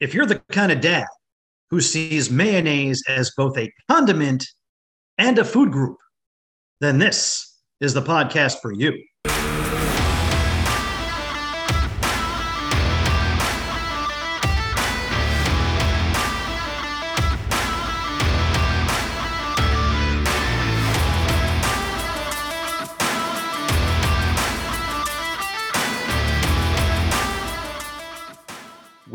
If you're the kind of dad who sees mayonnaise as both a condiment and a food group, then this is the podcast for you.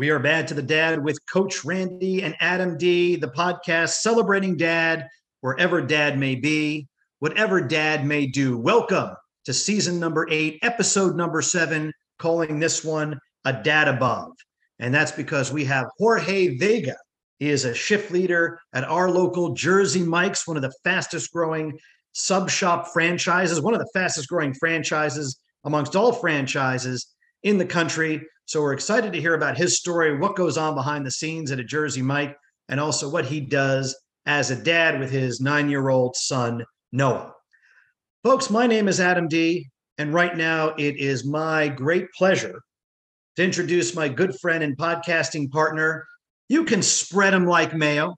We are Bad to the Dad with Coach Randy and Adam D, the podcast celebrating dad wherever dad may be, whatever dad may do. Welcome to season number eight, episode number seven, calling this one a dad above. And that's because we have Jorge Vega. He is a shift leader at our local Jersey Mike's, one of the fastest growing sub shop franchises, one of the fastest growing franchises amongst all franchises in the country. So we're excited to hear about his story, what goes on behind the scenes at a Jersey Mike, and also what he does as a dad with his nine year old son, Noah. Folks, my name is Adam D. And right now it is my great pleasure to introduce my good friend and podcasting partner. You can spread him like mayo,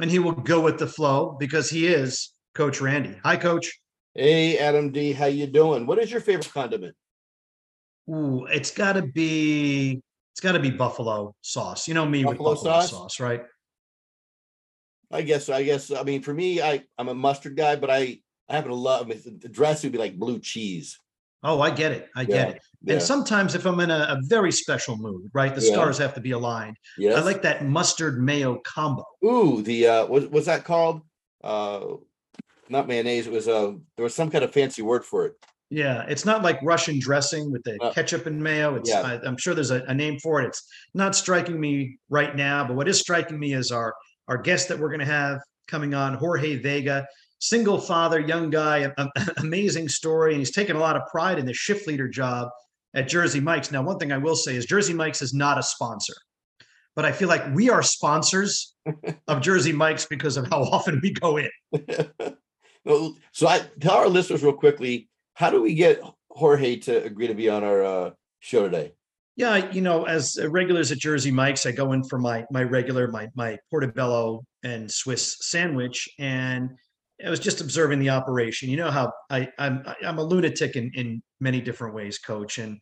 and he will go with the flow because he is Coach Randy. Hi, Coach. Hey, Adam D. How you doing? What is your favorite condiment? Ooh, it's got to be it's got to be buffalo sauce. You know me Buffalo with buffalo sauce? sauce, right? I guess. I guess. I mean, for me, I I'm a mustard guy, but I I happen to love the dress would be like blue cheese. Oh, I get it. I get Yeah, it. Yeah. And sometimes if I'm in a, a very special mood, right, the Yeah. stars have to be aligned. yes. I like that mustard mayo combo. Ooh, the uh, what what's that called? Uh, not mayonnaise. It was uh, there was some kind of fancy word for it. Yeah, it's not like Russian dressing with the Uh, ketchup and mayo. It's yeah. I, I'm sure there's a, a name for it. It's not striking me right now, but what is striking me is our our guest that we're going to have coming on, Jorge Vega, single father, young guy, a- a- amazing story, and he's taken a lot of pride in the shift leader job at Jersey Mike's. Now, one thing I will say is Jersey Mike's is not a sponsor, but I feel like we are sponsors of Jersey Mike's because of how often we go in. So I tell our listeners real quickly, how do we get Jorge to agree to be on our uh, show today? Yeah, you know, as regulars at Jersey Mike's, I go in for my my regular, my my portobello and Swiss sandwich, and I was just observing the operation. You know how I I'm I'm a lunatic in in many different ways, Coach, and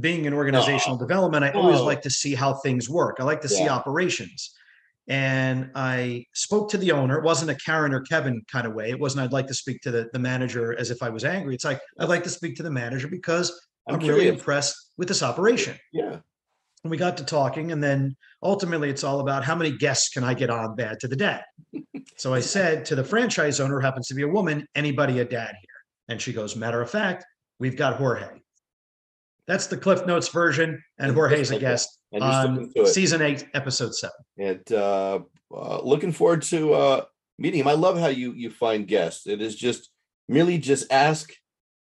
being in organizational development, I always Oh. like to see how things work. I like to see operations. And I spoke to the owner. It wasn't a Karen or Kevin kind of way. It wasn't, I'd like to speak to the, the manager as if I was angry. It's like, I'd like to speak to the manager because I'm, I'm really impressed with this operation. Yeah. And we got to talking, and then ultimately it's all about how many guests can I get on bad to the dad. so I said to the franchise owner, who happens to be a woman, anybody a dad here? And she goes, matter of fact, we've got Jorge. That's the Cliff Notes version, and And Jorge's a guest And you're on to it. season eight, episode seven. and uh, uh, looking forward to uh, meeting him. I love how you you find guests. It is just merely just ask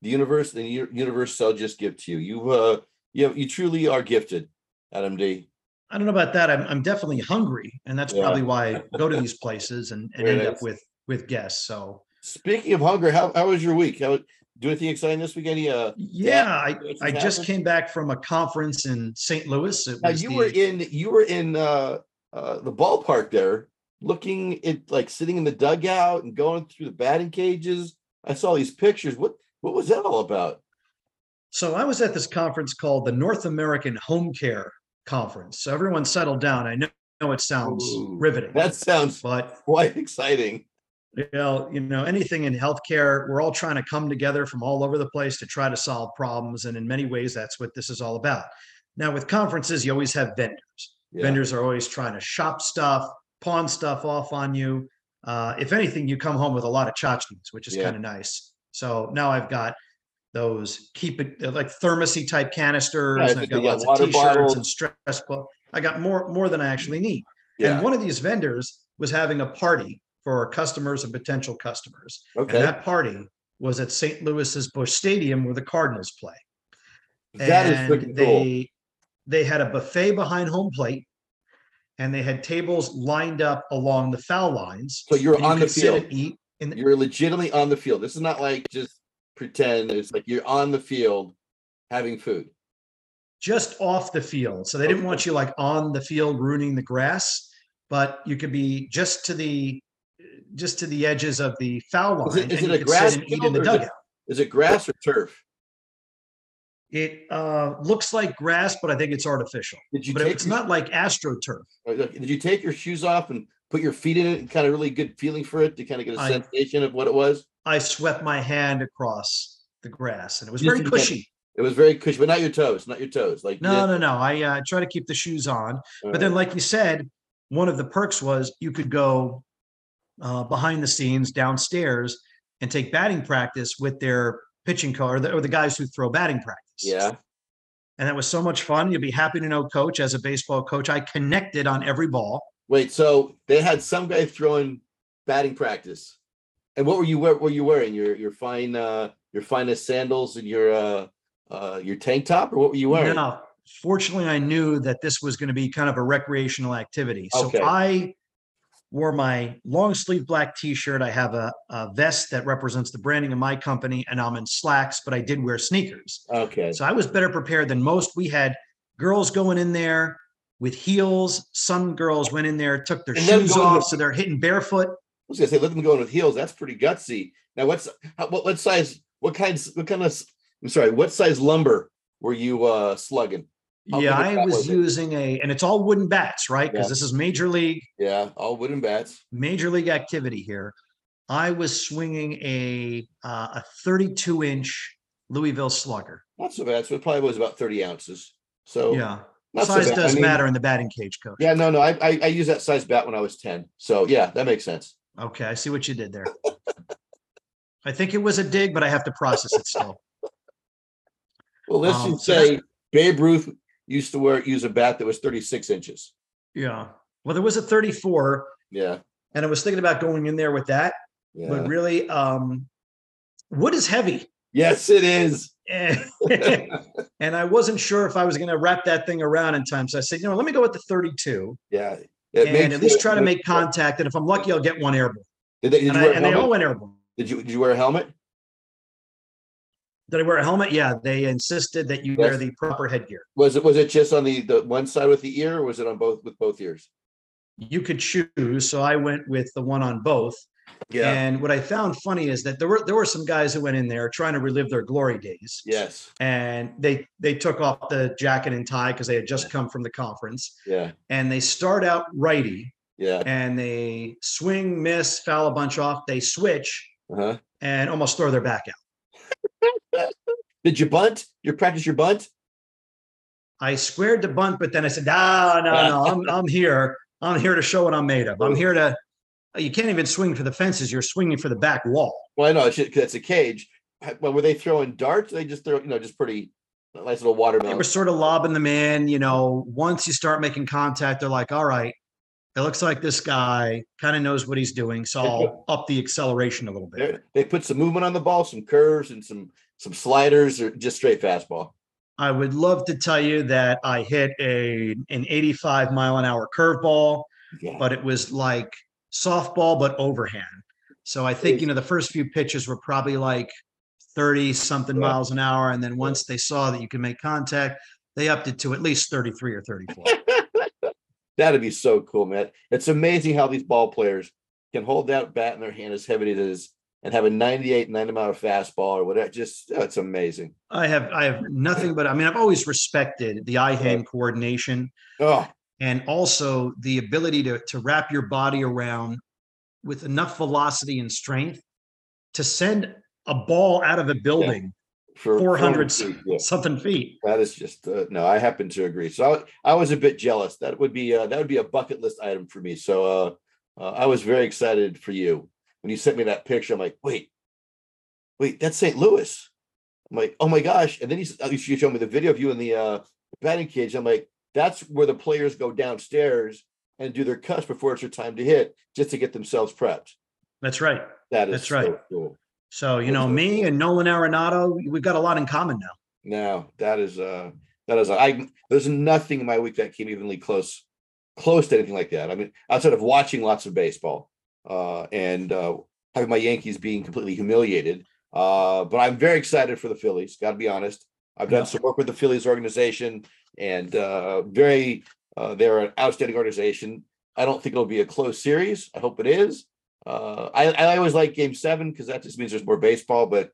the universe, and the universe shall just give to you. You uh, you you truly are gifted, Adam D. I don't know about that. I'm, I'm definitely hungry, and that's Yeah. probably why I go to these places and, and Very end up with with guests. So Speaking of hunger, how how was your week? How do anything exciting this week? Any uh? yeah, I, I just came back from a conference in St. Louis. It Now you the- were in you were in uh, uh the ballpark there, looking at like sitting in the dugout and going through the batting cages. I saw these pictures. What what was that all about? So I was at this conference called the North American Home Care Conference. So everyone settled down. I know, know it sounds Ooh, riveting, That sounds but quite exciting. Know, you know, anything in healthcare, we're all trying to come together from all over the place to try to solve problems. And in many ways, that's what this is all about. Now, with conferences, you always have vendors. Yeah. Vendors are always trying to shop stuff, pawn stuff off on you. Uh, if anything, you come home with a lot of tchotchkes, which is Yeah. kind of nice. So now I've got those keep it like thermosy type canisters. Right, and I've got lots of t-shirts bottles. and stress. I got more more than I actually need. Yeah. And one of these vendors was having a party for our customers and potential customers. Okay. And that party was at St. Louis's Busch Stadium where the Cardinals play. that is and freaking cool. they they had a buffet behind home plate and they had tables lined up along the foul lines. So you're and you on the field. eat the, You're legitimately on the field. This is not like just pretend. It's like you're on the field having food. just off the field. So they didn't want you like on the field ruining the grass, but you could be just to the just to the edges of the foul line. Is it, is it a grass field in the or is it- dugout. Is it grass or turf? It uh, looks like grass, but I think it's artificial. Did you But it's your- not like AstroTurf. Did you take your shoes off and put your feet in it and kind of really good feeling for it to kind of get a I- sensation of what it was? I swept my hand across the grass, and it was You very didn't get- cushy. It was very cushy, but not your toes, not your toes. Like No, no, no. I uh, try to keep the shoes on. But then, like you said, one of the perks was you could go uh, behind the scenes downstairs and take batting practice with their pitching coach or the, or the guys who throw batting practice. yeah, And that was so much fun. You'll be happy to know, coach, as a baseball coach, I connected on every ball. Wait, so they had some guy throwing batting practice, and what were you wear? Were you wearing your your fine uh your finest sandals and your uh uh your tank top, or what were you wearing? Now, fortunately, I knew that this was going to be kind of a recreational activity. So Okay. I wore my long sleeve black t-shirt. I have a, a vest that represents the branding of my company, and I'm in slacks, but I did wear sneakers. Okay, So I was better prepared than most. We had girls going in there with heels. Some girls went in there, took their And shoes off, with- so they're hitting barefoot. I was gonna say let them go in with heels. That's pretty gutsy. Now, what's how, what what size? What kinds? What kind of? I'm sorry. What size lumber were you uh slugging? Yeah, I was using a, and it's all wooden bats, right? Because Yeah. this is major league, Yeah, all wooden bats. major league activity here. I was swinging a uh, a 32 inch Louisville Slugger. Not so bad. So it probably was about 30 ounces. So Yeah, not so size. I does mean, matter in the batting cage, coach. Yeah, no, no. I, I I used that size bat when I was 10. So yeah, that makes sense. Okay, I see what you did there. I think it was a dig, but I have to process it still. Well, let's Um, just say Babe Ruth used to wear use a bat that was 36 inches. Yeah. Well, there was a 34, Yeah. and I was thinking about going in there with that, Yeah. but really, um, wood is heavy. yes, it is. and I wasn't sure if I was going to wrap that thing around in time. So I said, you know, let me go with the 32 Yeah. It and at least it- try to make contact. And if I'm lucky, I'll get one airborne. Did they, did And, I, and they all went airborne. Did you did you wear a helmet? Did I wear a helmet? Yeah, they insisted that you wear the proper headgear. Was it was it just on the the one side with the ear, or was it on both with both ears? You could choose. So I went with the one on both. Yeah. And what I found funny is that there were there were some guys who went in there trying to relive their glory days. Yes. And they they took off the jacket and tie because they had just come from the conference. Yeah. And they start out righty Yeah. and they swing, miss, foul a bunch off. They switch Uh-huh. and almost throw their back out. Did you bunt? You practice your bunt? I squared the bunt, but then I said, "No, no, no, I'm I'm here. I'm here to show what I'm made of. I'm here to." You can't even swing for the fences. You're swinging for the back wall. Well, I know it's it's a cage. Well, were they throwing darts? They just throw, you know, just pretty nice little They watermelon. were sort of lobbing them in. You know, once you start making contact, they're like, "All right, it looks like this guy kind of knows what he's doing, so I'll up the acceleration a little bit." They put some movement on the ball, some curves and some some sliders, or just straight fastball. I would love to tell you that I hit a an 85 mile an hour curveball. Yeah. but it was like softball but overhand. So I think you know the first few pitches were probably like 30 something Yeah. miles an hour and then once they saw that you can make contact, they upped it to at least 33 or 34. That'd be so cool, man. It's amazing how these ball players can hold that bat in their hand as heavy as it is and have a 98, 90 mile fastball or whatever. Just oh, it's amazing. I have I have nothing but I mean I've always respected the eye hand coordination Oh, and also the ability to to wrap your body around with enough velocity and strength to send a ball out of a building 400 feet, something feet. That is just uh, no. I happen to agree. So I, I was a bit jealous. That would be uh, that would be a bucket list item for me. So uh, uh, I was very excited for you when you sent me that picture. I'm like, wait, wait, that's St. Louis. I'm like, oh my gosh! And then you, uh, you showed me the video of you in the uh, batting cage. I'm like, that's where the players go downstairs and do their cuts before it's their time to hit, just to get themselves prepped. That's right. That is That's right. so cool. So, you know, me and Nolan Arenado, we've got a lot in common now. No, that is uh that is I there's nothing in my week that came evenly close close to anything like that. I mean, outside of watching lots of baseball uh and uh having my Yankees being completely humiliated. Uh but I'm very excited for the Phillies, gotta be honest. I've done Yeah. some work with the Phillies organization, and uh, very uh, they're an outstanding organization. I don't think it'll be a close series. I hope it is. Uh, I, I always like Game Seven because that just means there's more baseball. But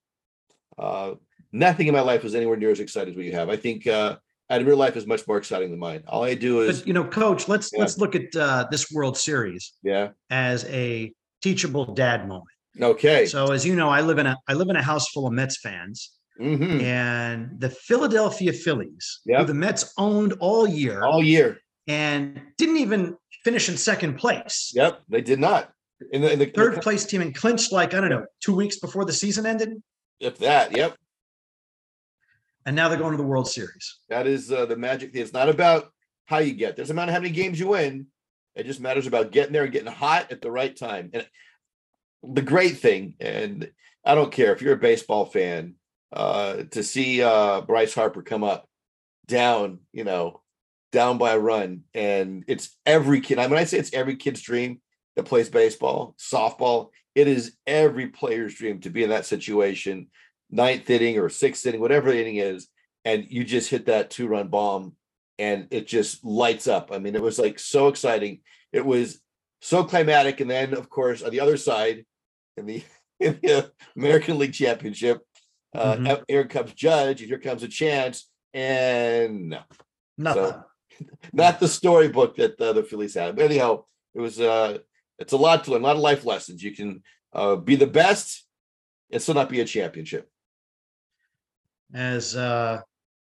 uh, nothing in my life was anywhere near as exciting as what you have. I think uh, and real life is much more exciting than mine. All I do is But you know, coach, let's Yeah. let's look at uh, this World Series yeah. as a teachable dad moment. Okay. So as you know, I live in a I live in a house full of Mets fans. Mhm. and the Philadelphia Phillies, who the Mets owned all year All year. and didn't even finish in second place. Yep. They did not. In the, in the Third place team and clinched like, I don't know, two weeks before the season ended. If that. Yep. And now they're going to the World Series. That is uh, the magic. It's not about how you get. Doesn't matter how many games you win. It just matters about getting there and getting hot at the right time. And the great thing, and I don't care if you're a baseball fan, uh, to see uh, Bryce Harper come up down, you know, down by a run, and it's every kid. I mean, I say it's every kid's dream that plays baseball, softball. It is every player's dream to be in that situation, ninth inning or sixth inning, whatever the inning is, and you just hit that two run bomb and it just lights up. I mean, it was like so exciting. It was so climatic. And then, of course, on the other side, in the, in the American League Championship, uh, Mhm. here comes Judge, and here comes a chance. And no, Nothing. not the storybook that uh, the Phillies had. But anyhow, it was uh it's a lot to learn, a lot of life lessons. You can uh, be the best and still not be a championship. As uh,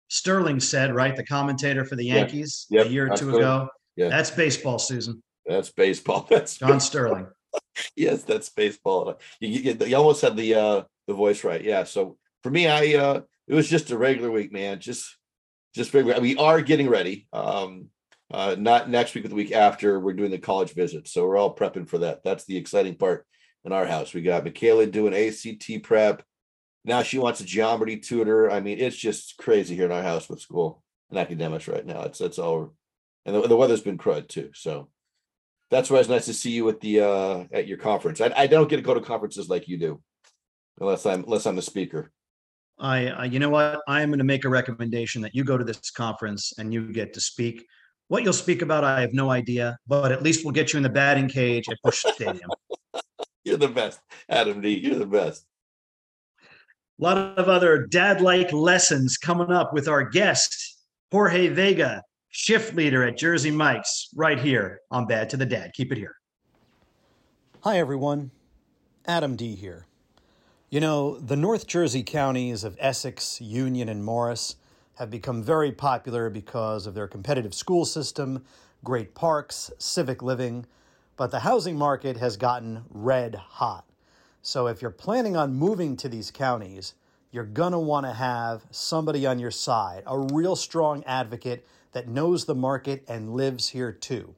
Sterling said, right, the commentator for the Yankees Yep, a year or two absolutely. ago. Yeah. That's baseball, Susan. That's baseball. That's John Sterling. yes, that's baseball. You, you, you almost had the uh the voice right. Yeah. So for me, I uh it was just a regular week, man. Just just regular. We are getting ready. Um uh not next week, but the week after, we're doing the college visit. So we're all prepping for that. That's the exciting part in our house. We got Michaela doing ACT prep. Now she wants a geometry tutor. I mean, it's just crazy here in our house with school and academics right now. It's that's all and the, the weather's been crud too. So that's why it's nice to see you at the uh at your conference. I, I don't get to go to conferences like you do, unless I'm unless I'm the speaker. I, I, you know what? I'm going to make a recommendation that you go to this conference and you get to speak. What you'll speak about, I have no idea, but at least we'll get you in the batting cage at Busch Stadium. You're the best, Adam D. You're the best. A lot of other dad-like lessons coming up with our guest, Jorge Vega, shift leader at Jersey Mike's, right here on Bad to the Dad. Keep it here. Hi, everyone. Adam D. here. You know, the North Jersey counties of Essex, Union, and Morris have become very popular because of their competitive school system, great parks, civic living, but the housing market has gotten red hot. So if you're planning on moving to these counties, you're going to want to have somebody on your side, a real strong advocate that knows the market and lives here too.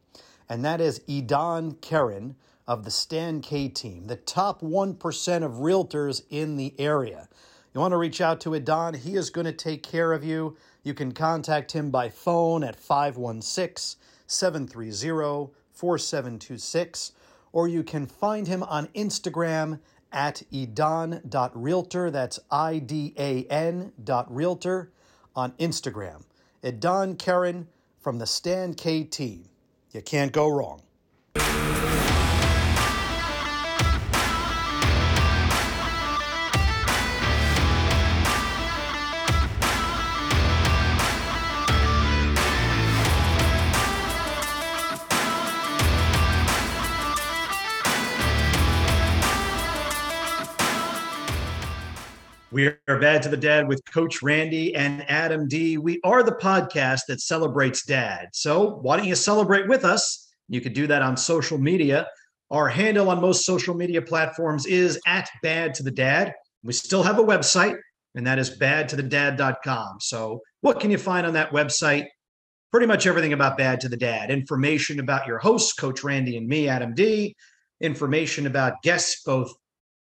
And that is Idan Karen of the Stan K team, the top 1% of realtors in the area. You want to reach out to Idan, he is going to take care of you. You can contact him by phone at 516 730 4726, or you can find him on Instagram at idan.realtor. That's I D A N dot realtor on Instagram. Idan Karen from the Stan K team. You can't go wrong. We are Bad to the Dad with Coach Randy and Adam D. We are the podcast that celebrates dad. So why don't you celebrate with us? You could do that on social media. Our handle on most social media platforms is at Bad to the Dad. We still have a website, and that is badtothedad.com. So what can you find on that website? Pretty much everything about Bad to the Dad. Information about your hosts, Coach Randy and me, Adam D. Information about guests, both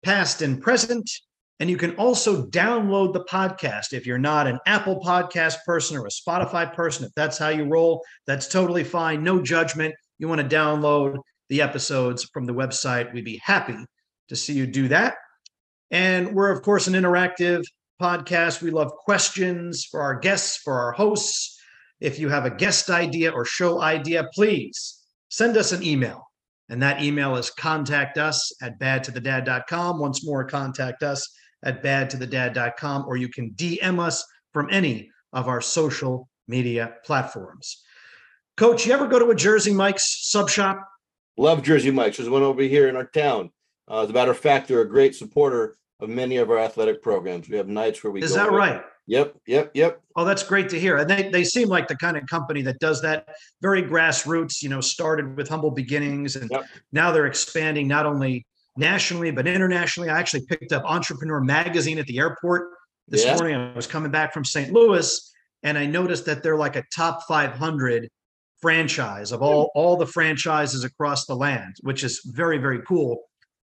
past and present. And you can also download the podcast if you're not an Apple podcast person or a Spotify person. If that's how you roll, that's totally fine. No judgment. You want to download the episodes from the website. We'd be happy to see you do that. And we're, of course, an interactive podcast. We love questions for our guests, for our hosts. If you have a guest idea or show idea, please send us an email. And that email is contact us at badtothedad.com. Once more, contact us at badtothedad.com, or you can DM us from any of our social media platforms. Coach, you ever go to a Jersey Mike's sub shop? Love Jersey Mike's. There's one over here in our town. Uh, as a matter of fact, they're a great supporter of many of our athletic programs. We have nights where we Is that right? Yep, yep, yep. Oh, that's great to hear. And they, they seem like the kind of company that does that very grassroots, you know, started with humble beginnings and Yep. now they're expanding not only nationally, but internationally. I actually picked up Entrepreneur Magazine at the airport this Yeah. morning. I was coming back from St. Louis and I noticed that they're like a top 500 franchise of all, all the franchises across the land, which is very, very cool.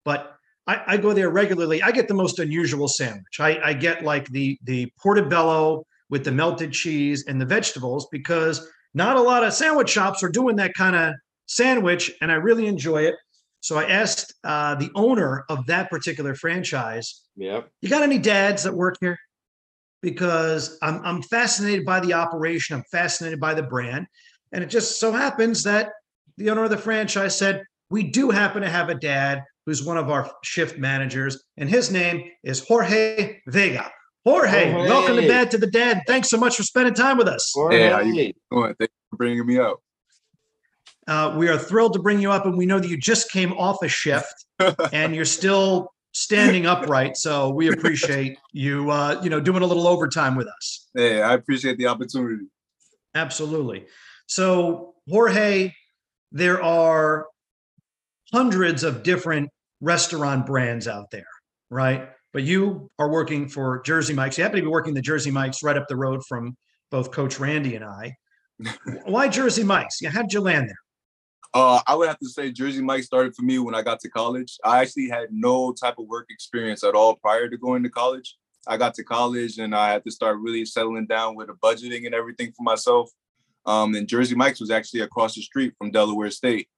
But I, I go there regularly. I get the most unusual sandwich. I, I get like the the portobello with the melted cheese and the vegetables because not a lot of sandwich shops are doing that kind of sandwich, and I really enjoy it. So I asked uh, the owner of that particular franchise, Yep. "You got any dads that work here?" Because I'm I'm fascinated by the operation. I'm fascinated by the brand, and it just so happens that the owner of the franchise said, "We do happen to have a dad who's one of our shift managers, and his name is Jorge Vega. Jorge, Jorge. welcome to Bad to the Dad. Thanks so much for spending time with us. Hey, how you doing? Thank you for bringing me up. Uh, we are thrilled to bring you up, and we know that you just came off a shift and you're still standing upright. So we appreciate you, uh, you know, doing a little overtime with us. hey, I appreciate the opportunity. Absolutely. So, Jorge, there are hundreds of different restaurant brands out there, right? But you are working for Jersey Mike's. You happen to be working the Jersey Mike's right up the road from both Coach Randy and I. Why Jersey Mike's? How did you land there? Uh, I would have to say Jersey Mike started for me when I got to college. I actually had no type of work experience at all prior to going to college. I got to college and I had to start really settling down with the budgeting and everything for myself. Um, and Jersey Mike's was actually across the street from Delaware State.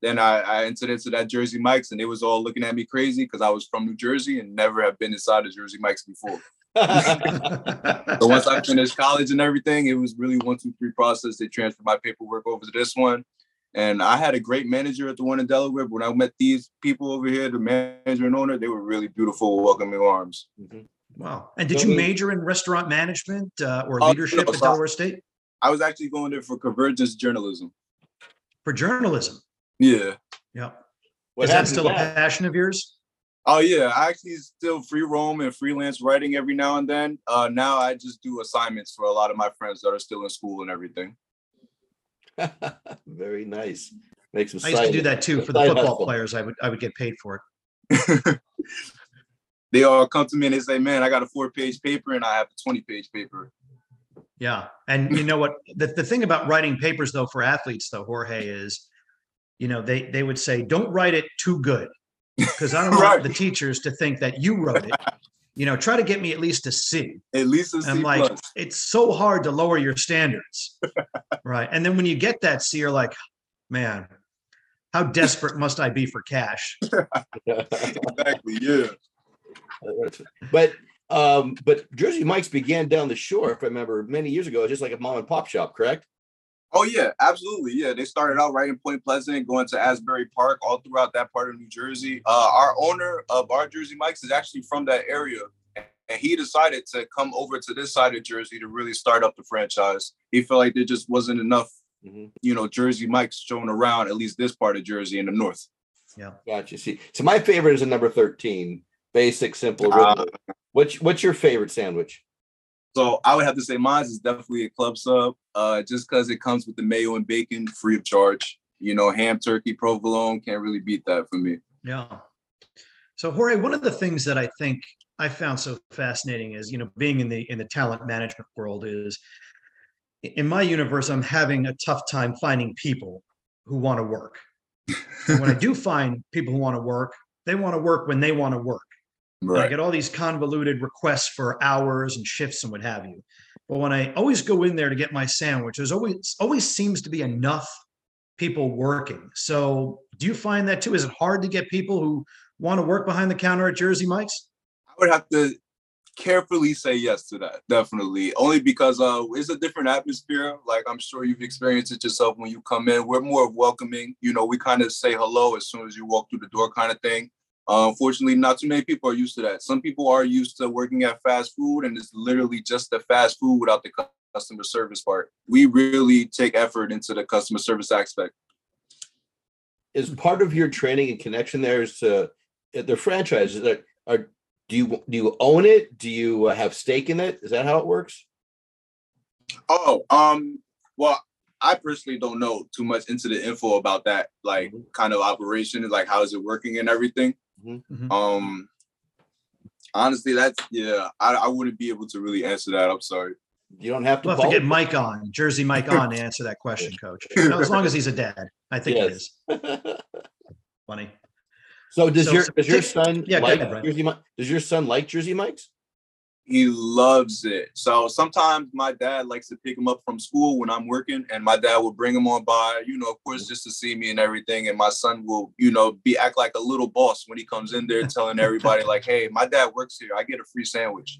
Then I, I entered into that Jersey Mike's and they was all looking at me crazy because I was from New Jersey and never have been inside of Jersey Mike's before. So once I finished college and everything, it was really one, two, three process. They transferred my paperwork over to this one. And I had a great manager at the one in Delaware. But when I met these people over here, the manager and owner, they were really beautiful, welcoming arms. Mhm. wow. And did you major in restaurant management uh, or Oh, leadership no, at Delaware State I was actually going there for convergence journalism. for journalism? Yeah. Yeah. What Is that still to a passion of yours? Oh yeah, I actually still free roam and freelance writing every now and then. Uh, now I just do assignments for a lot of my friends that are still in school and everything. Very nice. Makes them I used to do that too for the football hustle. players. I would I would get paid for it. They all come to me and they say, "Man, I got a four-page paper and I have a twenty-page paper." Yeah. And you know what? The, the thing about writing papers, though, for athletes, though, Jorge, is, you know, they, they would say, don't write it too good because I don't want the teachers to think that you wrote it. You know, try to get me at least a C. At least a And C I'm like, plus. it's so hard to lower your standards. right. And then when you get that C, you're like, man, how desperate must I be for cash? exactly. Yeah. but um, but Jersey Mike's began down the shore, if I remember, many years ago, just like a mom and pop shop, correct? Oh yeah, absolutely. Yeah, they started out right in Point Pleasant, going to Asbury Park, all throughout that part of New Jersey. Uh, our owner of our Jersey Mike's is actually from that area, and he decided to come over to this side of Jersey to really start up the franchise. He felt like there just wasn't enough, Mhm. you know, Jersey Mike's shown around at least this part of Jersey in the north. Yeah, gotcha. See, so my favorite is a number thirteen, basic, simple. Original. what's what's your favorite sandwich? So I would have to say mine is definitely a club sub, uh, just because it comes with the mayo and bacon free of charge. You know, ham, turkey, provolone can't really beat that for me. Yeah. So Jorge, one of the things that I think I found so fascinating is, you know, being in the in the talent management world is in my universe, I'm having a tough time finding people who want to work. When I do find people who want to work, they want to work when they want to work. And I get all these convoluted requests for hours and shifts and what have you. But when I always go in there to get my sandwich, there's always always seems to be enough people working. So do you find that too? Is it hard to get people who want to work behind the counter at Jersey Mike's? I would have to carefully say yes to that. Definitely, only because uh, it's a different atmosphere. Like I'm sure you've experienced it yourself when you come in. We're more welcoming. You know, we kind of say hello as soon as you walk through the door, kind of thing. Uh, unfortunately, not too many people are used to that. Some people are used to working at fast food, and it's literally just the fast food without the customer service part. We really take effort into the customer service aspect. Is part of your training and connection there is to the franchises that are do you do you own it? Do you uh, have stake in it? Is that how it works? Oh, um, well, I personally don't know too much into the info about that, like mm-hmm. kind of operation, like how is it working and everything. Mm-hmm. Um, honestly, that's yeah, I, I wouldn't be able to really answer that. I'm sorry. You don't have to. We'll have to get Mike on, Jersey Mike on to answer that question, Coach. You know, as long as he's a dad, I think yes. it is. Funny. So does so, your does your son yeah, like ahead, Jersey Does your son like Jersey Mike's? He loves it. So sometimes my dad likes to pick him up from school when I'm working, and my dad will bring him on by, you know, of course, just to see me and everything. And my son will, you know, be act like a little boss when he comes in there telling everybody, like, hey, my dad works here. I get a free sandwich.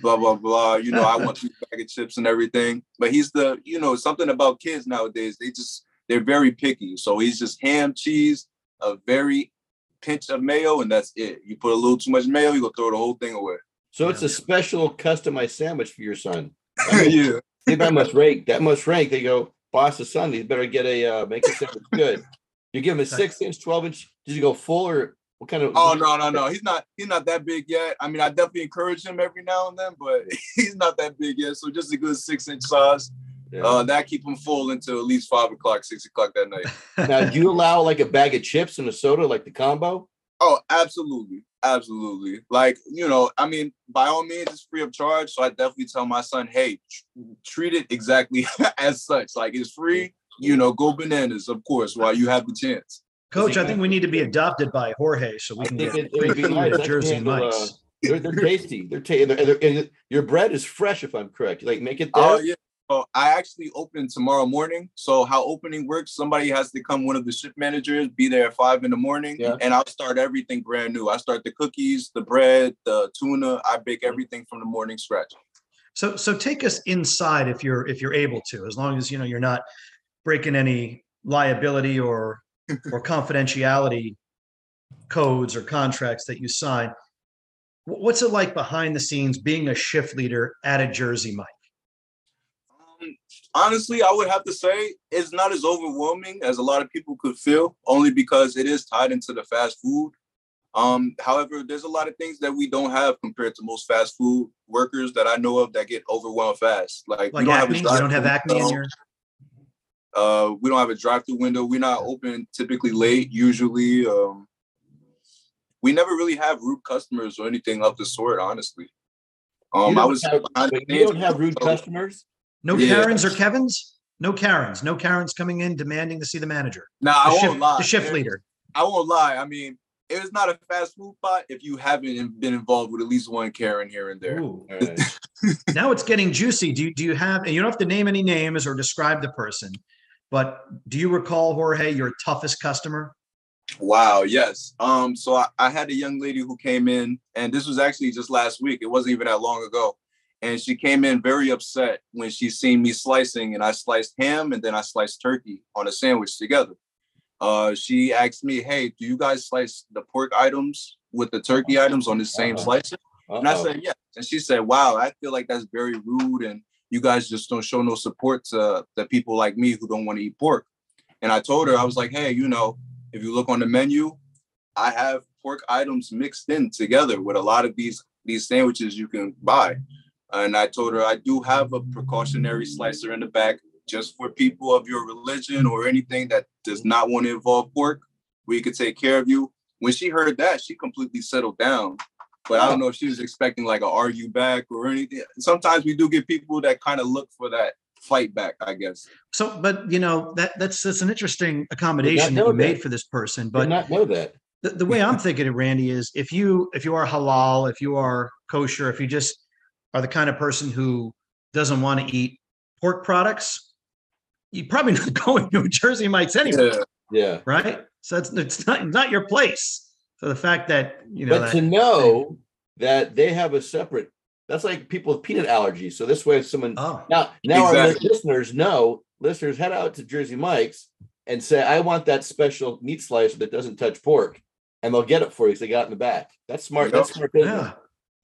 Blah, blah, blah. You know, I want two bag of chips and everything. But he's the, you know, something about kids nowadays, they just they're very picky. So he's just ham, cheese, a very pinch of mayo, and that's it. You put a little too much mayo, you go throw the whole thing away. So it's a special customized sandwich for your son. yeah. that must rank. That must rank. They go, boss boss's son, he better get a uh, make a sandwich good. You give him a six inch, twelve inch. Did you go full or what kind of? Oh no, no, no. He's not. He's not that big yet. I mean, I definitely encourage him every now and then, but he's not that big yet. So just a good six inch size. Yeah. Uh, that keep him full until at least five o'clock, six o'clock that night. now, do you allow like a bag of chips and a soda, like the combo? Oh, absolutely, absolutely. Like you know, I mean, by all means, it's free of charge. So I definitely tell my son, hey, treat it exactly as such. Like it's free. You know, go bananas, of course, while you have the chance. Coach, I think we need to be adopted by Jorge so we can get it, free food at Jersey Mike's. Uh, they're, they're tasty. They're, ta- they're, they're, your bread is fresh, if I'm correct. Like make it there. Oh yeah, so I actually open tomorrow morning. So how opening works, somebody has to come, one of the shift managers, be there at five in the morning, yeah. and I'll start everything brand new. I start the cookies, the bread, the tuna. I bake mm-hmm. everything from the morning scratch. So so take us inside if you're if you're able to, as long as you know you're not breaking any liability or or confidentiality codes or contracts that you sign. What's it like behind the scenes being a shift leader at a Jersey Mike? Honestly, I would have to say it's not as overwhelming as a lot of people could feel, only because it is tied into the fast food. Um, however, there's a lot of things that we don't have compared to most fast food workers that I know of that get overwhelmed fast. Like, like we don't acne? have a don't have acne in your uh, we don't have a drive-through window. We're not open typically late. Usually, um, we never really have rude customers or anything of the sort. Honestly, um, I was have, you don't have rude customers. No yeah. Karens or Kevins? No Karens. No Karens coming in demanding to see the manager. No, nah, I shift, won't lie. The shift leader. I won't lie. I mean, it is not a fast food spot if you haven't been involved with at least one Karen here and there. Right. now it's getting juicy. Do you, do you have, and you don't have to name any names or describe the person, but do you recall, Jorge, your toughest customer? Wow, yes. Um, so I, I had a young lady who came in, and this was actually just last week. It wasn't even that long ago and she came in very upset when she seen me slicing and I sliced ham and then I sliced turkey on a sandwich together. Uh, she asked me, "Hey, do you guys slice the pork items with the turkey items on the same uh-huh. slicer?" Uh-oh. And I said, "Yeah." And she said, "Wow, I feel like that's very rude, and you guys just don't show no support to the people like me who don't want to eat pork." And I told her, I was like, "Hey, you know, if you look on the menu, I have pork items mixed in together with a lot of these these sandwiches you can buy." And I told her I do have a precautionary slicer in the back just for people of your religion or anything that does not want to involve pork. We could take care of you. When she heard that, she completely settled down. But I don't know if she was expecting like a argue back or anything. Sometimes we do get people that kind of look for that fight back, I guess. So, but you know that that's that's an interesting accommodation that you that. made for this person. But not know that. The, the way I'm thinking of Randy is if you if you are halal, if you are kosher, if you just are the kind of person who doesn't want to eat pork products, you probably not going to a Jersey Mike's anyway. Yeah. yeah. Right. So it's, it's not, not your place. So the fact that, you know, but that, to know that they have a separate That's like people with peanut allergies. So this way, if someone Oh, now now our listeners know, listeners head out to Jersey Mike's and say, I want that special meat slicer that doesn't touch pork, and they'll get it for you. 'cause they got it in the back. That's smart. Yep. That's smart business. yeah.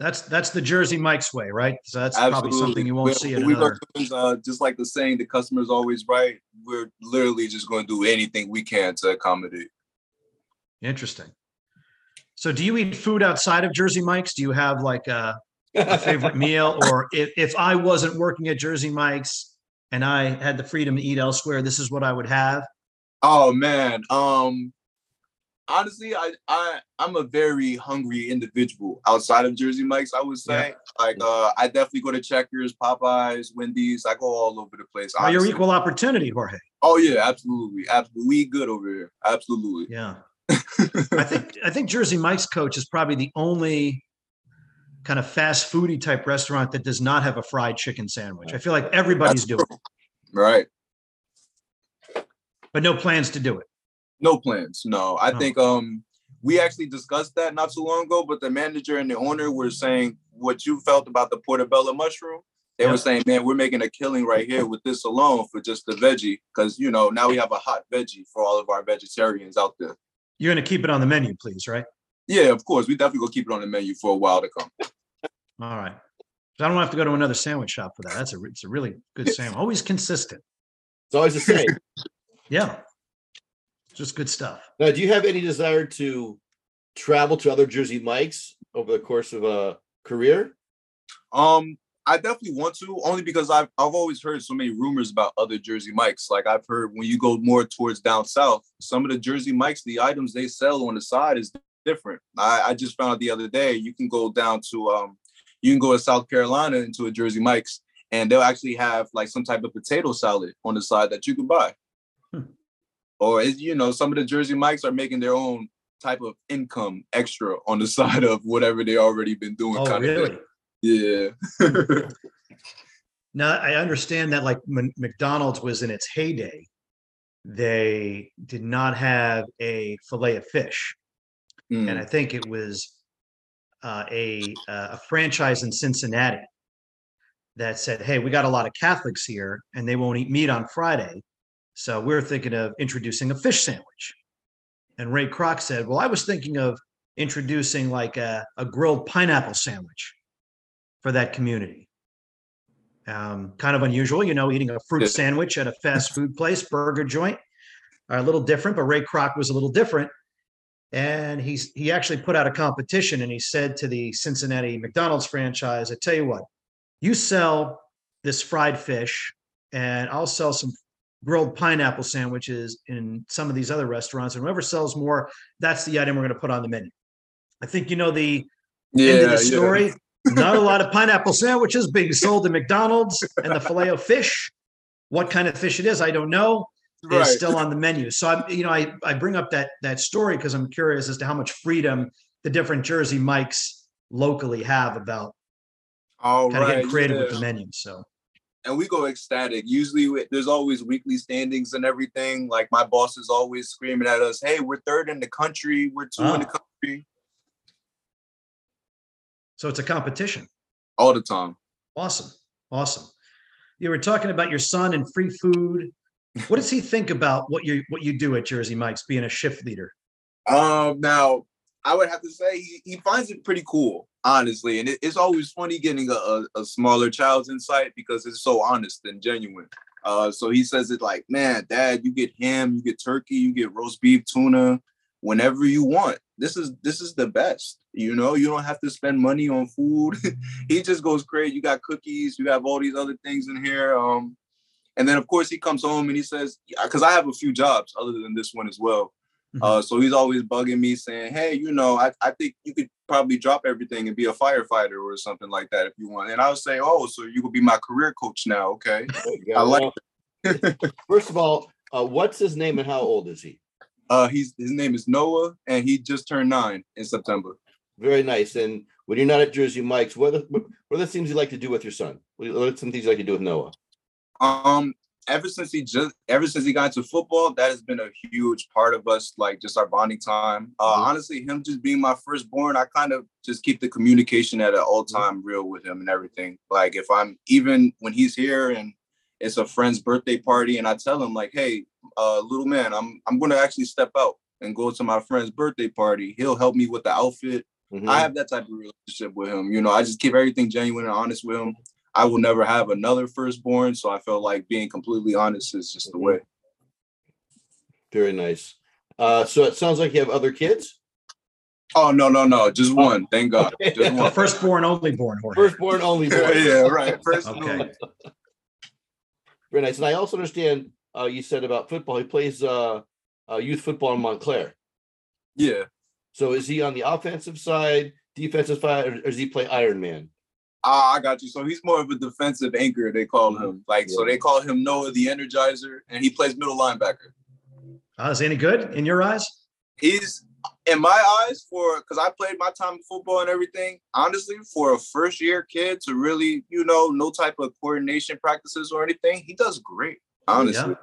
That's that's the Jersey Mike's way, right? So that's probably something you won't We- see in we another. uh, just like the saying, the customer's always right. We're literally just going to do anything we can to accommodate. Interesting. So, do you eat food outside of Jersey Mike's? Do you have like a, a favorite meal, or if if I wasn't working at Jersey Mike's and I had the freedom to eat elsewhere, this is what I would have? Oh man. Um honestly, I I I'm a very hungry individual outside of Jersey Mike's, I would say. Like uh I definitely go to Checkers, Popeyes, Wendy's. I go all over the place. Oh, you're equal opportunity, Jorge. Oh yeah, absolutely. Absolutely. We good over here. Absolutely. Yeah. I think I think Jersey Mike's coach is probably the only kind of fast foody type restaurant that does not have a fried chicken sandwich. I feel like everybody's That's doing it, Right. but no plans to do it. No plans. No. I Oh. think um we actually discussed that not too long ago, but the manager and the owner were saying what you felt about the portobello mushroom. They Yeah. were saying, man, we're making a killing right here with this alone for just the veggie. Cause you know, now we have a hot veggie for all of our vegetarians out there. You're going to keep it on the menu, please, right? Yeah, of course. We definitely gonna keep it on the menu for a while to come. All right. So I don't have to go to another sandwich shop for that. That's a it's a really good sandwich. Always consistent. It's always the same. Yeah. Just good stuff. now, do you have any desire to travel to other Jersey Mike's over the course of a career? Um, I definitely want to, only because I've I've always heard so many rumors about other Jersey Mikes. Like I've heard when you go more towards down south, some of the Jersey Mikes, the items they sell on the side is different. I, I just found out the other day you can go down to um you can go to South Carolina into a Jersey Mike's and they'll actually have like some type of potato salad on the side that you can buy. Or it's, you know, some of the Jersey Mikes are making their own type of income extra on the side of whatever they already been doing. Oh, kind really? of. Yeah. Now I understand that like when McDonald's was in its heyday, they did not have a fillet of fish, Mm. and I think it was uh, a uh, a franchise in Cincinnati that said, "Hey, we got a lot of Catholics here, and they won't eat meat on Friday, so we're thinking of introducing a fish sandwich." And Ray Kroc said, "Well, I was thinking of introducing like a, a grilled pineapple sandwich for that community." Um, kind of unusual, you know, eating a fruit sandwich at a fast food place, burger joint, are a little different. But Ray Kroc was a little different, and he's he actually put out a competition, and he said to the Cincinnati McDonald's franchise, "I tell you what, you sell this fried fish, and I'll sell some grilled pineapple sandwiches in some of these other restaurants, and whoever sells more, that's the item we're going to put on the menu." I think you know the yeah, end of the yeah. story. Not a lot of pineapple sandwiches being sold at McDonald's and the filet of fish. What kind of fish it is, I don't know. Right. Is still on the menu. So I'm, you know, I I bring up that that story because I'm curious as to how much freedom the different Jersey Mikes locally have about All kind of getting creative with the menu. So and we go ecstatic. Usually, we- there's always weekly standings and everything. Like my boss is always screaming at us, "Hey, we're third in the country. We're two in the country." so it's a competition. All the time. Awesome. Awesome. You were talking about your son and free food. What does he think about what you what you do at Jersey Mike's being a shift leader? Um, now I would have to say he, he finds it pretty cool, honestly, and it, it's always funny getting a, a, a smaller child's insight because it's so honest and genuine. Uh, so he says it like, "Man, Dad, you get ham, you get turkey, you get roast beef, tuna, whenever you want. This is this is the best. You know, you don't have to spend money on food. he just goes crazy. You got cookies, you have all these other things in here. Um, and then of course he comes home and he says, because I have a few jobs other than this one as well. Mhm. Uh, so he's always bugging me saying, Hey, you know, I, I think you could probably drop everything and be a firefighter or something like that if you want. And I would say, Oh, so you could be my career coach now. Okay. I like First of all, uh, what's his name and how old is he? Uh, he's his name is Noah and he just turned nine in September. Very nice. And when you're not at Jersey Mike's, what are, what are the things you like to do with your son? What are some things you like to do with Noah? Um, ever since he just ever since he got into football, that has been a huge part of us, like just our bonding time. Uh, Mhm. Honestly, him just being my firstborn, I kind of just keep the communication at an all Mm-hmm. time real with him and everything. Like if I'm even when he's here and it's a friend's birthday party, and I tell him like, "Hey, uh, little man, I'm I'm going to actually step out and go to my friend's birthday party. He'll help me with the outfit. Mhm. I have that type of relationship with him. You know, I just keep everything genuine and honest with him. I will never have another firstborn, so I felt like being completely honest is just the way. Very nice. Uh, so it sounds like you have other kids. Oh no, no, no, just one. Thank God, Okay. just one. Firstborn, only born. Jorge. Firstborn, only boy. yeah, right. First, Okay. Very nice. And I also understand uh, you said about football. He plays uh, uh, youth football in Montclair. yeah. So is he on the offensive side, defensive side, or, or does he play Iron Man? Ah, I got you. So he's more of a defensive anchor. They call him like so. They call him Noah the Energizer, and he plays middle linebacker. Uh, is he any good in your eyes? he's in my eyes for because I played my time in football and everything. Honestly, for a first year kid to really, you know, no type of coordination practices or anything, he does great. Honestly,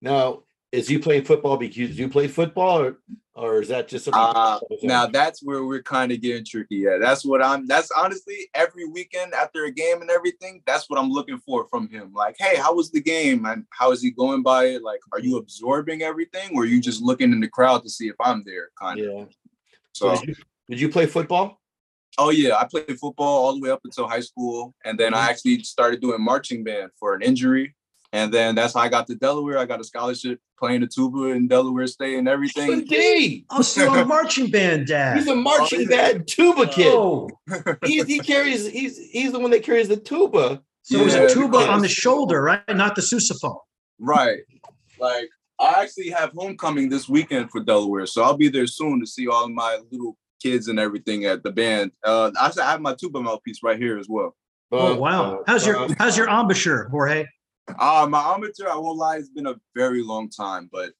Now, is he playing football because you play football, or or is that just uh, now that's where we're kind of getting tricky. Yeah, that's what I'm. That's honestly every weekend after a game and everything. That's what I'm looking for from him. Like, hey, how was the game and how is he going by it? Like, are you absorbing everything, or are you just looking in the crowd to see if I'm there? Kind of. yeah. So So. did you, did you play football? Oh yeah, I played football all the way up until high school, and then I actually started doing marching band for an injury, and then that's how I got to Delaware. I got a scholarship playing the tuba in Delaware State and everything. D. Oh, so a marching band dad. He's a marching Oh, band tuba kid. Oh, He, he carries. He's he's the one that carries the tuba. so it was a tuba because- on the shoulder, right? Not the sousaphone. Right, like I actually have homecoming this weekend for Delaware, so I'll be there soon to see all of my little kids and everything at the band. Uh, I I have my tuba mouthpiece right here as well. Oh Uh, wow. How's your uh, how's your embouchure, Jorge? Uh, my amateur, I won't lie, it's been a very long time, but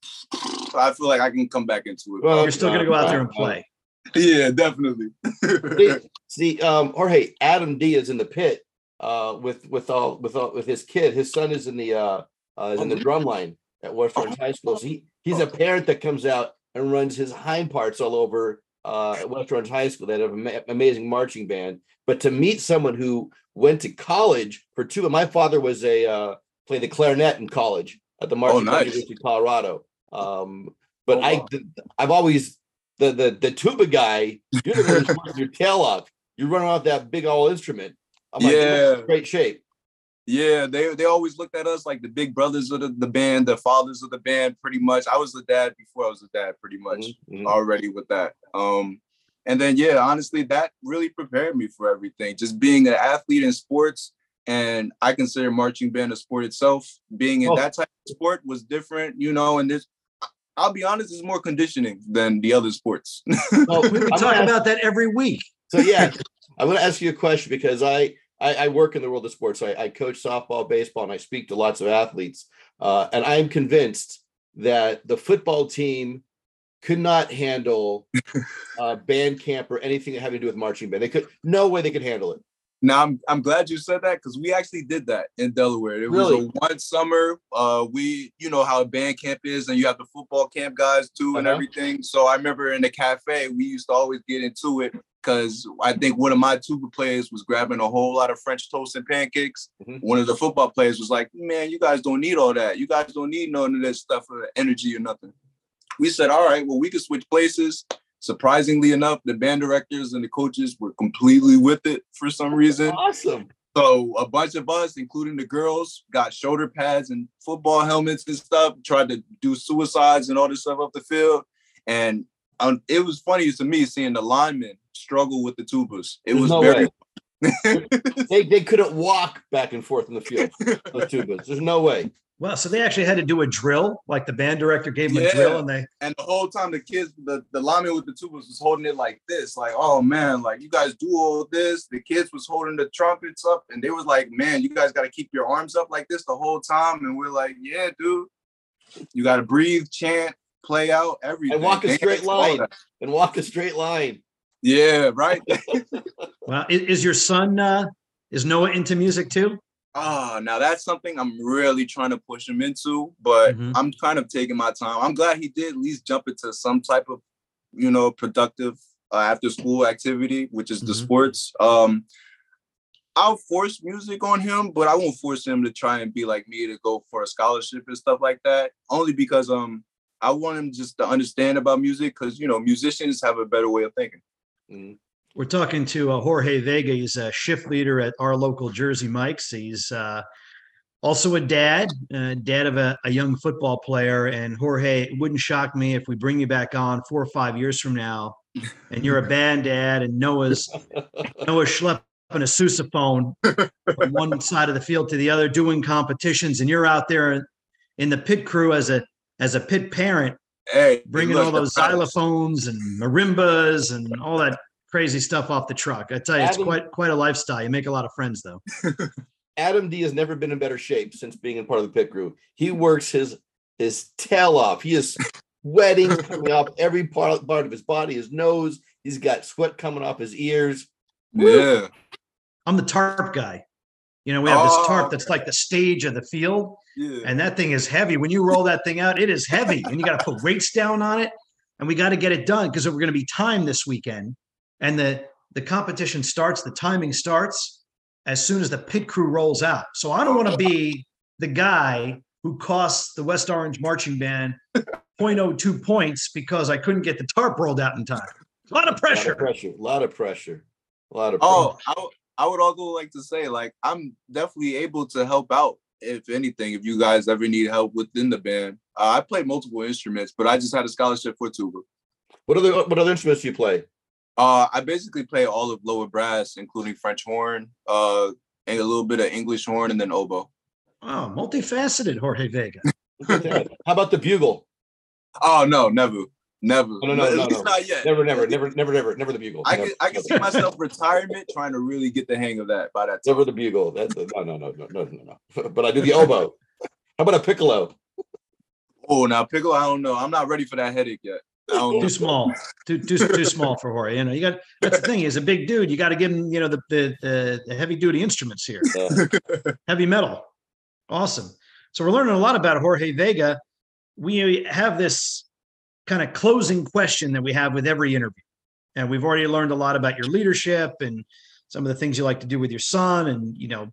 I feel like I can come back into it. Well, You're still gonna go out there and play. yeah, definitely. See, see, um, Jorge, Adam D is in the pit uh, with with all with all with his kid. His son is in the uh, uh, is in the drum line at West Orange High School. So he he's a parent that comes out and runs his hind parts all over uh, at West Orange High School. They have an ama- amazing marching band. But to meet someone who went to college for two, my father was a uh, played the clarinet in college at the Marching Band nice. University of Colorado. Um, but Oh, I. I've always the the the tuba guy, you're the one who's your tail off. You're running off that big old instrument. I'm like, Yeah. great shape. Yeah, they they always looked at us like the big brothers of the, the band, the fathers of the band, pretty much. I was the dad before I was the dad, pretty much Mhm, mhm. already with that. Um, and then yeah, honestly, that really prepared me for everything. Just being an athlete in sports, and I consider marching band a sport itself. Being in Oh. that type of sport was different, you know. And this, I'll be honest, it's more conditioning than the other sports. So, We I'm talk ask- about that every week. so yeah, I'm going to ask you a question because I, I I work in the world of sports. I, I coach softball, baseball, and I speak to lots of athletes. Uh, and I'm convinced that the football team could not handle uh, band camp or anything having to do with marching band. They could no way they could handle it. Now I'm I'm glad you said that because we actually did that in Delaware. It was Really? a one summer. Uh, we you know how a band camp is, and you have the football camp guys too and Uh-huh. everything. So I remember in the cafe we used to always get into it because I think one of my tuba players was grabbing a whole lot of French toast and pancakes. Mhm. One of the football players was like, "Man, you guys don't need all that. You guys don't need none of this stuff for energy or nothing." We said, "All right, well we could switch places." Surprisingly enough, the band directors and the coaches were completely with it for some reason. Awesome. So a bunch of us, including the girls, got shoulder pads and football helmets and stuff. Tried to do suicides and all this stuff up the field, and um, it was funny to me seeing the linemen struggle with the tubas. It There's was no very They they couldn't walk back and forth in the field. Those tubas. There's no way. Well, so they actually had to do a drill, like the band director gave them a drill, and they and the whole time the kids, the, the lineman with the tubas was holding it like this, like, oh man, like you guys do all this. The kids was holding the trumpets up and they was like, man, you guys gotta keep your arms up like this the whole time. And we're like, yeah, dude. You gotta breathe, chant, play out, everything. And walk a straight line. And walk a straight line. Yeah, right. well, i- is your son uh is Noah into music too? Ah, now that's something I'm really trying to push him into, but Mhm. I'm kind of taking my time. I'm glad he did at least jump into some type of, you know, productive uh, after school activity, which is the Mhm. sports. Um, I'll force music on him, but I won't force him to try and be like me to go for a scholarship and stuff like that. Only because um, I want him just to understand about music, because you know, musicians have a better way of thinking. Mm. We're talking to uh, Jorge Vega. He's a shift leader at our local Jersey Mike's. He's uh, also a dad, uh, dad of a, a young football player. And Jorge, it wouldn't shock me if we bring you back on four or five years from now, and you're a band dad, and Noah's Noah's schlepping a sousaphone from one side of the field to the other, doing competitions, and you're out there in the pit crew as a as a pit parent, Hey, bringing all those xylophones and marimbas and all that crazy stuff off the truck. I tell you, it's quite quite a lifestyle. You make a lot of friends though. Adam D has never been in better shape since being in part of the pit crew. He works his his tail off. He is sweating coming off every part, part of his body, his nose. He's got sweat coming off his ears. Yeah. I'm the tarp guy. You know, we have this Oh, tarp that's like the stage of the field, Yeah. and that thing is heavy. When you roll that thing out, it is heavy, and you got to put weights down on it, and we got to get it done because we're going to be timed this weekend, and the the competition starts. The timing starts as soon as the pit crew rolls out. So I don't want to be the guy who costs the West Orange Marching Band 0.02 points because I couldn't get the tarp rolled out in time. A lot of A lot of pressure. pressure. A lot of pressure. A lot of Oh, pressure. I, w- I would also like to say, like, I'm definitely able to help out if anything, if you guys ever need help within the band. Uh, I play multiple instruments, but I just had a scholarship for tuba. What other what other instruments do you play? Uh, I basically play all of lower brass, including French horn, uh, and a little bit of English horn, and then oboe. Oh, multifaceted Jorge Vega. Look at that. How about the bugle? Oh no, never, never, No, no, no, no, no. not yet. Never, never, never, never, never, never the bugle. I never, can I can see myself retirement trying to really get the hang of that by that time. Never the bugle. That's no, no, no, no, no, no, no. But I do the oboe. How about a piccolo? Oh, now piccolo, I don't know. I'm not ready for that headache yet. I too small, too too too small for Jorge. You know, you got that's the thing. He's a big dude. You got to give him, you know, the the, the, heavy duty instruments here, Uh, heavy metal. Awesome. So we're learning a lot about Jorge Vega. We have this kind of closing question that we have with every interview, and we've already learned a lot about your leadership and some of the things you like to do with your son, and you know,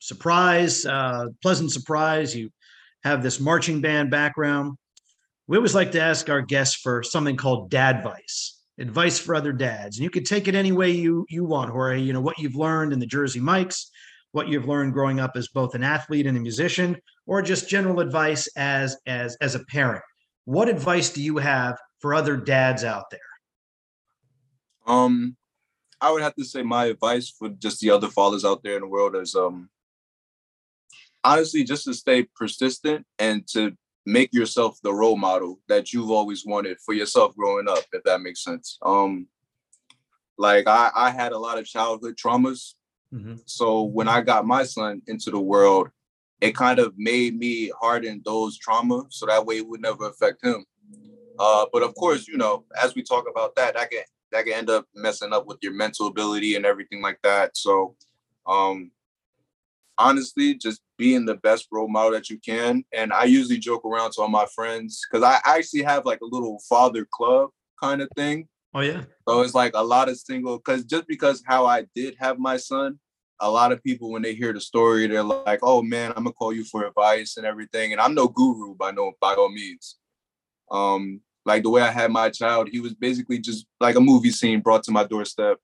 surprise, uh, pleasant surprise. You have this marching band background. We always like to ask our guests for something called dad advice, advice for other dads. And you can take it any way you you want, Jorge. You know what you've learned in the Jersey Mikes, what you've learned growing up as both an athlete and a musician, or just general advice as as as a parent. What advice do you have for other dads out there? Um, I would have to say my advice for just the other fathers out there in the world is um honestly just to stay persistent and to make yourself the role model that you've always wanted for yourself growing up, if that makes sense. Um like I, I had a lot of childhood traumas. Mhm. So when I got my son into the world, it kind of made me harden those traumas so that way it would never affect him. Uh, but of course, you know, as we talk about that, that can that can end up messing up with your mental ability and everything like that. So um honestly, just being the best role model that you can. And I usually joke around to all my friends because I actually have like a little father club kind of thing. Oh yeah. So it's like a lot of single because just because how I did have my son, a lot of people when they hear the story, they're like, "Oh man, I'm gonna call you for advice and everything." And I'm no guru by no by all means. Um, like the way I had my child, he was basically just like a movie scene brought to my doorstep.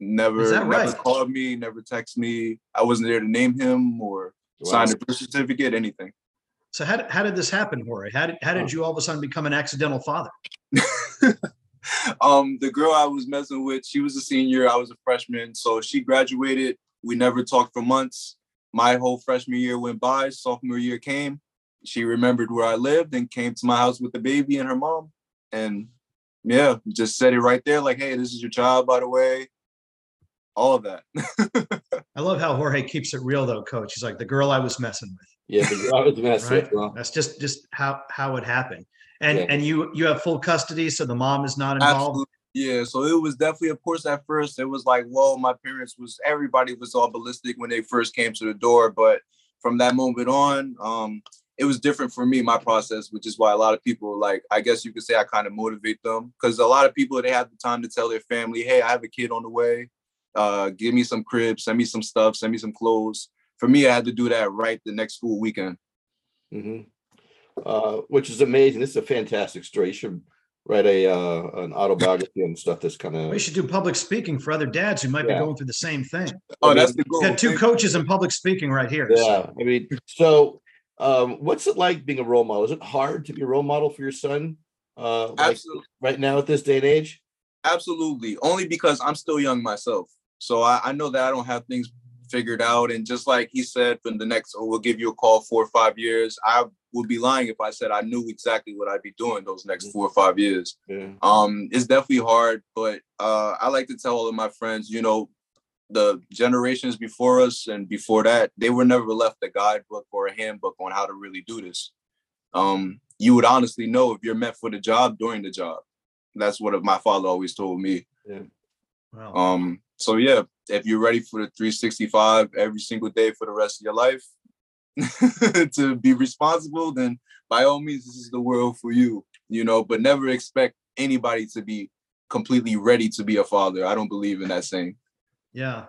Never, Is never right? called me, never text me. I wasn't there to name him or Wow. sign a birth certificate, anything. So how did, how did this happen, Jorge? How did how did you all of a sudden become an accidental father? um, the girl I was messing with, she was a senior, I was a freshman. So she graduated. We never talked for months. My whole freshman year went by, sophomore year came. She remembered where I lived and came to my house with the baby and her mom. And yeah, just said it right there, like, hey, this is your child, by the way. All of that. I love how Jorge keeps it real though, coach. He's like the girl I was messing with. Yeah, the I was messed Right. with. Well, That's just just how how it happened. And Yeah. and you you have full custody, so the mom is not involved. Absolutely. Yeah, so it was definitely, of course, at first it was like, whoa, my parents was everybody was all ballistic when they first came to the door. But from that moment on, um, it was different for me, my process, which is why a lot of people like, I guess you could say I kind of motivate them because a lot of people they have the time to tell their family, hey, I have a kid on the way. Uh, give me some cribs, send me some stuff, send me some clothes. For me, I had to do that right the next school weekend. hmm Uh, which is amazing. This is a fantastic story. You should write a uh, an autobiography and stuff that's kind of We should do public speaking for other dads who might Yeah. be going through the same thing. Oh, that's the goal. We've got two coaches in public speaking right here. yeah. I mean, so um, what's it like being a role model? Is it hard to be a role model for your son? Uh, like Absolutely. right now at this day and age? Absolutely. Only because I'm still young myself. So I, I know that I don't have things figured out. And just like he said, from the next, oh, we'll give you a call four or five years. I would be lying if I said I knew exactly what I'd be doing those next four or five years. Yeah. Um, it's definitely hard, but uh, I like to tell all of my friends, you know, the generations before us and before that, they were never left a guidebook or a handbook on how to really do this. Um, you would honestly know if you're meant for the job during the job. That's what my father always told me. Wow. Um, so yeah, if you're ready for the 365 every single day for the rest of your life to be responsible, then by all means, this is the world for you, you know, but never expect anybody to be completely ready to be a father. I don't believe in that saying. Yeah.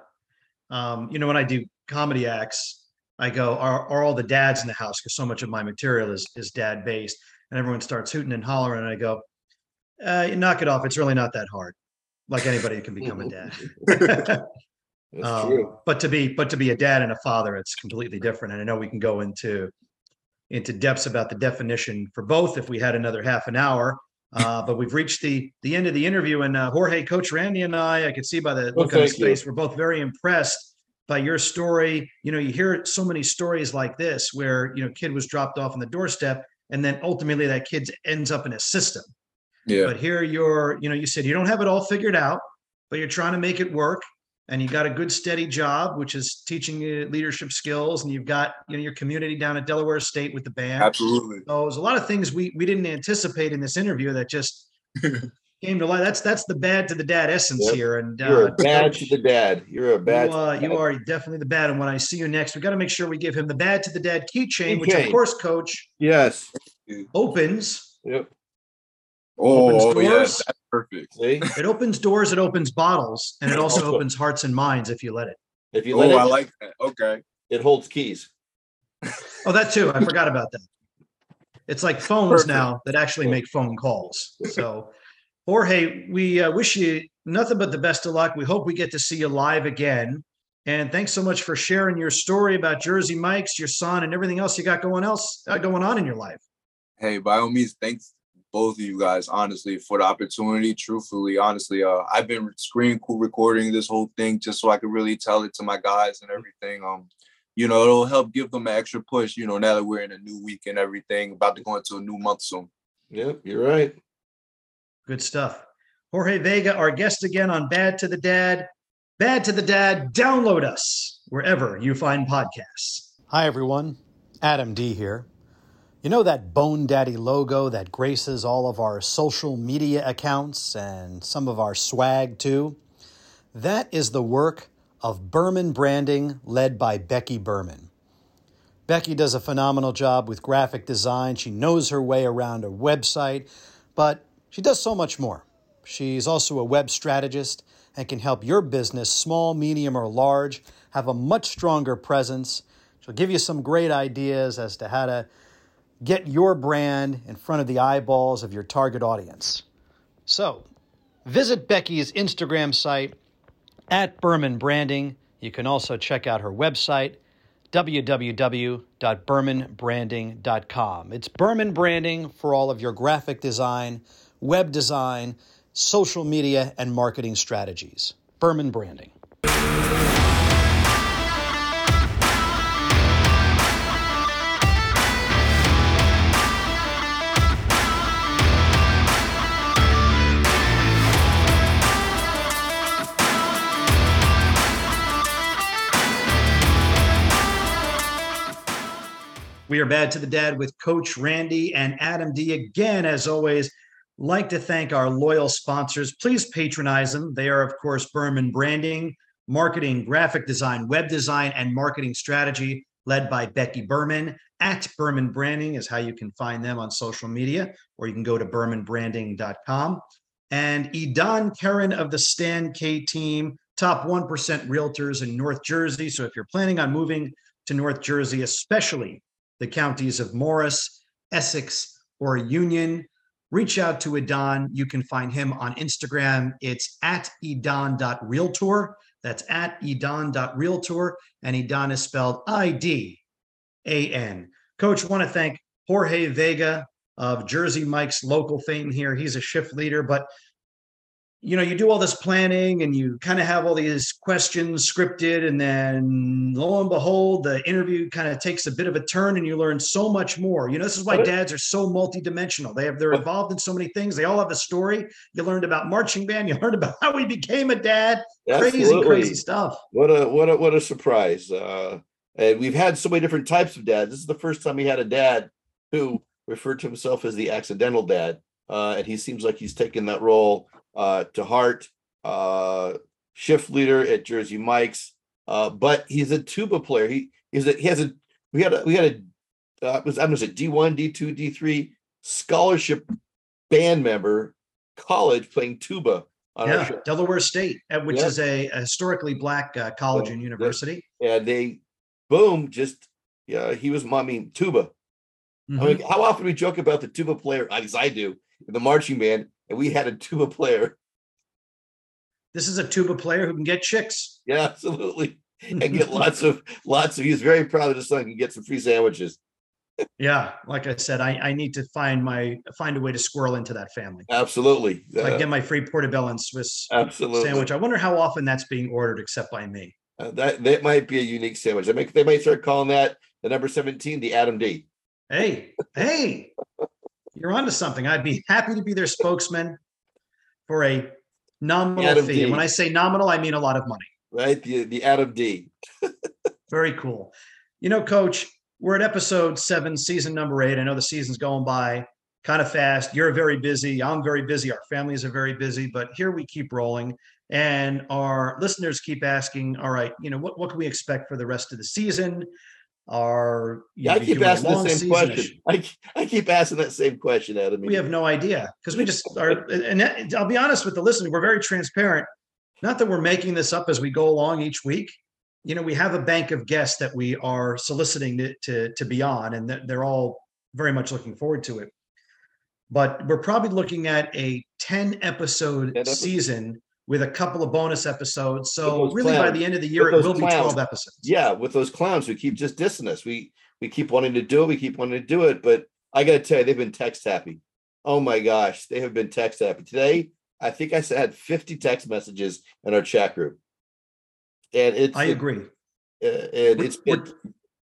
Um, you know, when I do comedy acts, I go, are, are all the dads in the house? Because so much of my material is is dad based. And everyone starts hooting and hollering. And I go, uh, knock it off. It's really not that hard. Like anybody can become a dad. Um, true. But to be but to be a dad and a father, it's completely different. And I know we can go into into depths about the definition for both if we had another half an hour. Uh, but we've reached the the end of the interview, and uh, Jorge, Coach Randy, and I, I could see by the Well, look on his face, we're both very impressed by your story. You know, you hear so many stories like this where you know kid was dropped off on the doorstep, and then ultimately that kid ends up in a system. Yeah. But here you're, you know, you said you don't have it all figured out, but you're trying to make it work. And you got a good steady job, which is teaching you leadership skills, and you've got you know your community down at Delaware State with the band. Absolutely. So there's a lot of things we we didn't anticipate in this interview that just came to light. That's that's the bad to the dad essence Yep. here. And You're uh, a bad to the dad. You're a bad. you, uh, you dad. are definitely the bad. And when I see you next, we got to make sure we give him the bad to the dad keychain, which Keychain. of course, Coach Yes. opens. Yep. Oh, Opens oh, yeah, that's perfect. See, It opens doors. It opens bottles, and it also Also- opens hearts and minds if you let it. if you Oh, let it, I like that. Okay. it holds keys. Oh, that too. I forgot about that. It's like phones Perfect. now that actually make phone calls. So, Jorge, we uh, wish you nothing but the best of luck. We hope we get to see you live again. And thanks so much for sharing your story about Jersey Mike's, your son, and everything else you got going else uh, going on in your life. Hey, by all means, thanks both of you guys, honestly, for the opportunity. Truthfully, honestly, uh, I've been screen recording this whole thing just so I could really tell it to my guys and everything. Um, you know, it'll help give them an extra push. You know, now that we're in a new week and everything, about to go into a new month soon. Yep, you're right. Good stuff. Jorge Vega, our guest again on Bad to the Dad. Bad to the Dad. Download us wherever you find podcasts. Hi, everyone. Adam D here. You know that Bone Daddy logo that graces all of our social media accounts and some of our swag too? That is the work of Berman Branding, led by Becky Berman. Becky does a phenomenal job with graphic design. She knows her way around a website, but she does so much more. She's also a web strategist and can help your business, small, medium, or large, have a much stronger presence. She'll give you some great ideas as to how to get your brand in front of the eyeballs of your target audience. So, visit Becky's Instagram site at Berman Branding. You can also check out her website, www.bermanbranding.com. It's Berman Branding for all of your graphic design, web design, social media, and marketing strategies. Berman Branding. We are bad to the dad with Coach Randy and Adam D again, as always. like to thank our loyal sponsors. Please patronize them. They are, of course, Berman Branding, marketing, graphic design, web design, and marketing strategy, led by Becky Berman. At Berman Branding is how you can find them on social media, or you can go to bermanbranding.com. And Idan Karen of the Stan K team, top 1% realtors in North Jersey. So if you're planning on moving to North Jersey, especially the counties of Morris, Essex, or Union, reach out to Idan. You can find him on Instagram. It's at idan.realtor. That's at idan.realtor. And Idan is spelled I D A N. Coach, want to thank Jorge Vega of Jersey Mike's local fame here. He's a shift leader, but you know, you do all this planning and you kind of have all these questions scripted, and then lo and behold, the interview kind of takes a bit of a turn and you learn so much more. You know, this is why dads are so multidimensional. They have they're involved in so many things. They all have a story. You learned about marching band, you learned about how he became a dad. Absolutely. Crazy, crazy stuff. What a what a what a surprise. Uh and we've had so many different types of dads. This is the first time we had a dad who referred to himself as the accidental dad. Uh, and he seems like he's taken that role uh, to heart, uh, shift leader at Jersey Mike's. Uh, but he's a tuba player. He is a, he has a we had a we had a uh, was I was a D one, D two, D three scholarship band member, college playing tuba. yeah, Delaware State, uh, which yeah. is a, a, historically black uh, college yeah. and university. Yeah, they boom, just yeah, he was I mean tuba. Mm-hmm. I mean, how often we joke about the tuba player, as I do, in the marching band, and we had a tuba player. This is a tuba player who can get chicks. Yeah, absolutely. And get lots of lots of he's very proud of his son can get some free sandwiches. yeah, like I said, I, I need to find my find a way to squirrel into that family. Absolutely. Uh, I get my free portobello and Swiss absolutely. sandwich. I wonder how often that's being ordered except by me. Uh, that that might be a unique sandwich. They, make, they might start calling that the number 17, the Adam D. Hey, hey, you're onto something. I'd be happy to be their spokesman for a nominal fee. D. And when I say nominal, I mean a lot of money. Right. The the Adam D. Very cool. You know, coach, we're at episode seven, season number eight. I know the season's going by kind of fast. You're very busy. I'm very busy. Our families are very busy, but here we keep rolling. And our listeners keep asking, all right, you know, what, what can we expect for the rest of the season? Are yeah, I keep asking the same question. I, I keep asking that same question, Adam. We have no idea because we just are. And that, I'll be honest with the listener, we're very transparent. Not that we're making this up as we go along each week. You know, we have a bank of guests that we are soliciting to to, to be on, and they're all very much looking forward to it. But we're probably looking at a ten episode season with a couple of bonus episodes. So really, clowns. by the end of the year, it will clowns. be twelve episodes. Yeah, with those clowns who keep just dissing us, we we keep wanting to do it. We keep wanting to do it, but I got to tell you, they've been text happy. Oh my gosh, they have been text happy today. I think I had fifty text messages in our chat group, and it's. I agree. Uh, and it's we're, we're,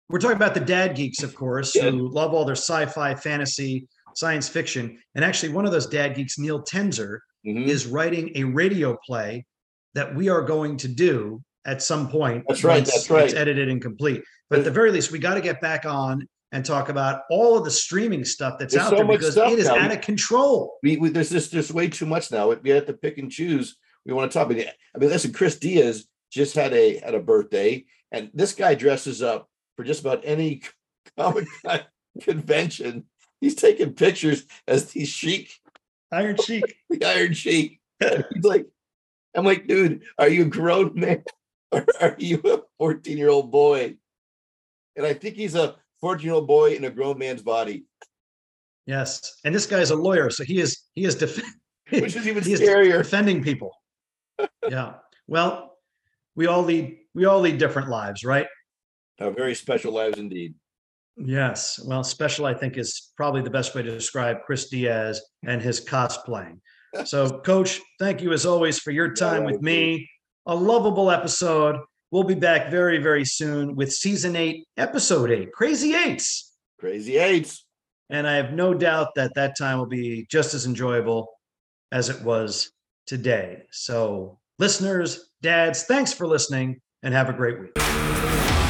we're, talking about the dad geeks, of course, yeah. who love all their sci-fi, fantasy, science fiction, and actually, one of those dad geeks, Neil Tenzer mm-hmm. is writing a radio play that we are going to do at some point. That's right. That's right. It's edited and complete. But at the very least, we got to get back on and talk about all of the streaming stuff that's there's out so there because it is now. out of control. We, we, there's just there's way too much now. We have to pick and choose. We want to talk. about I mean, listen, Chris Diaz just had a had a birthday, and this guy dresses up for just about any comic convention. He's taking pictures as these chic Iron Sheik. the Iron Sheik. He's like, I'm like, dude, are you a grown man or are you a 14 year old boy? And I think he's a 14 year old boy in a grown man's body. Yes, and this guy is a lawyer, so he is he is def- which is even scarier, defending people. yeah. Well, we all lead we all lead different lives, right? Uh, very special lives indeed. Yes. Well, special, I think, is probably the best way to describe Chris Diaz and his cosplaying. So, Coach, thank you as always for your time with me. A lovable episode. We'll be back very, very soon with season eight, episode eight, Crazy Eights. Crazy Eights. And I have no doubt that that time will be just as enjoyable as it was today. So, listeners, dads, thanks for listening and have a great week.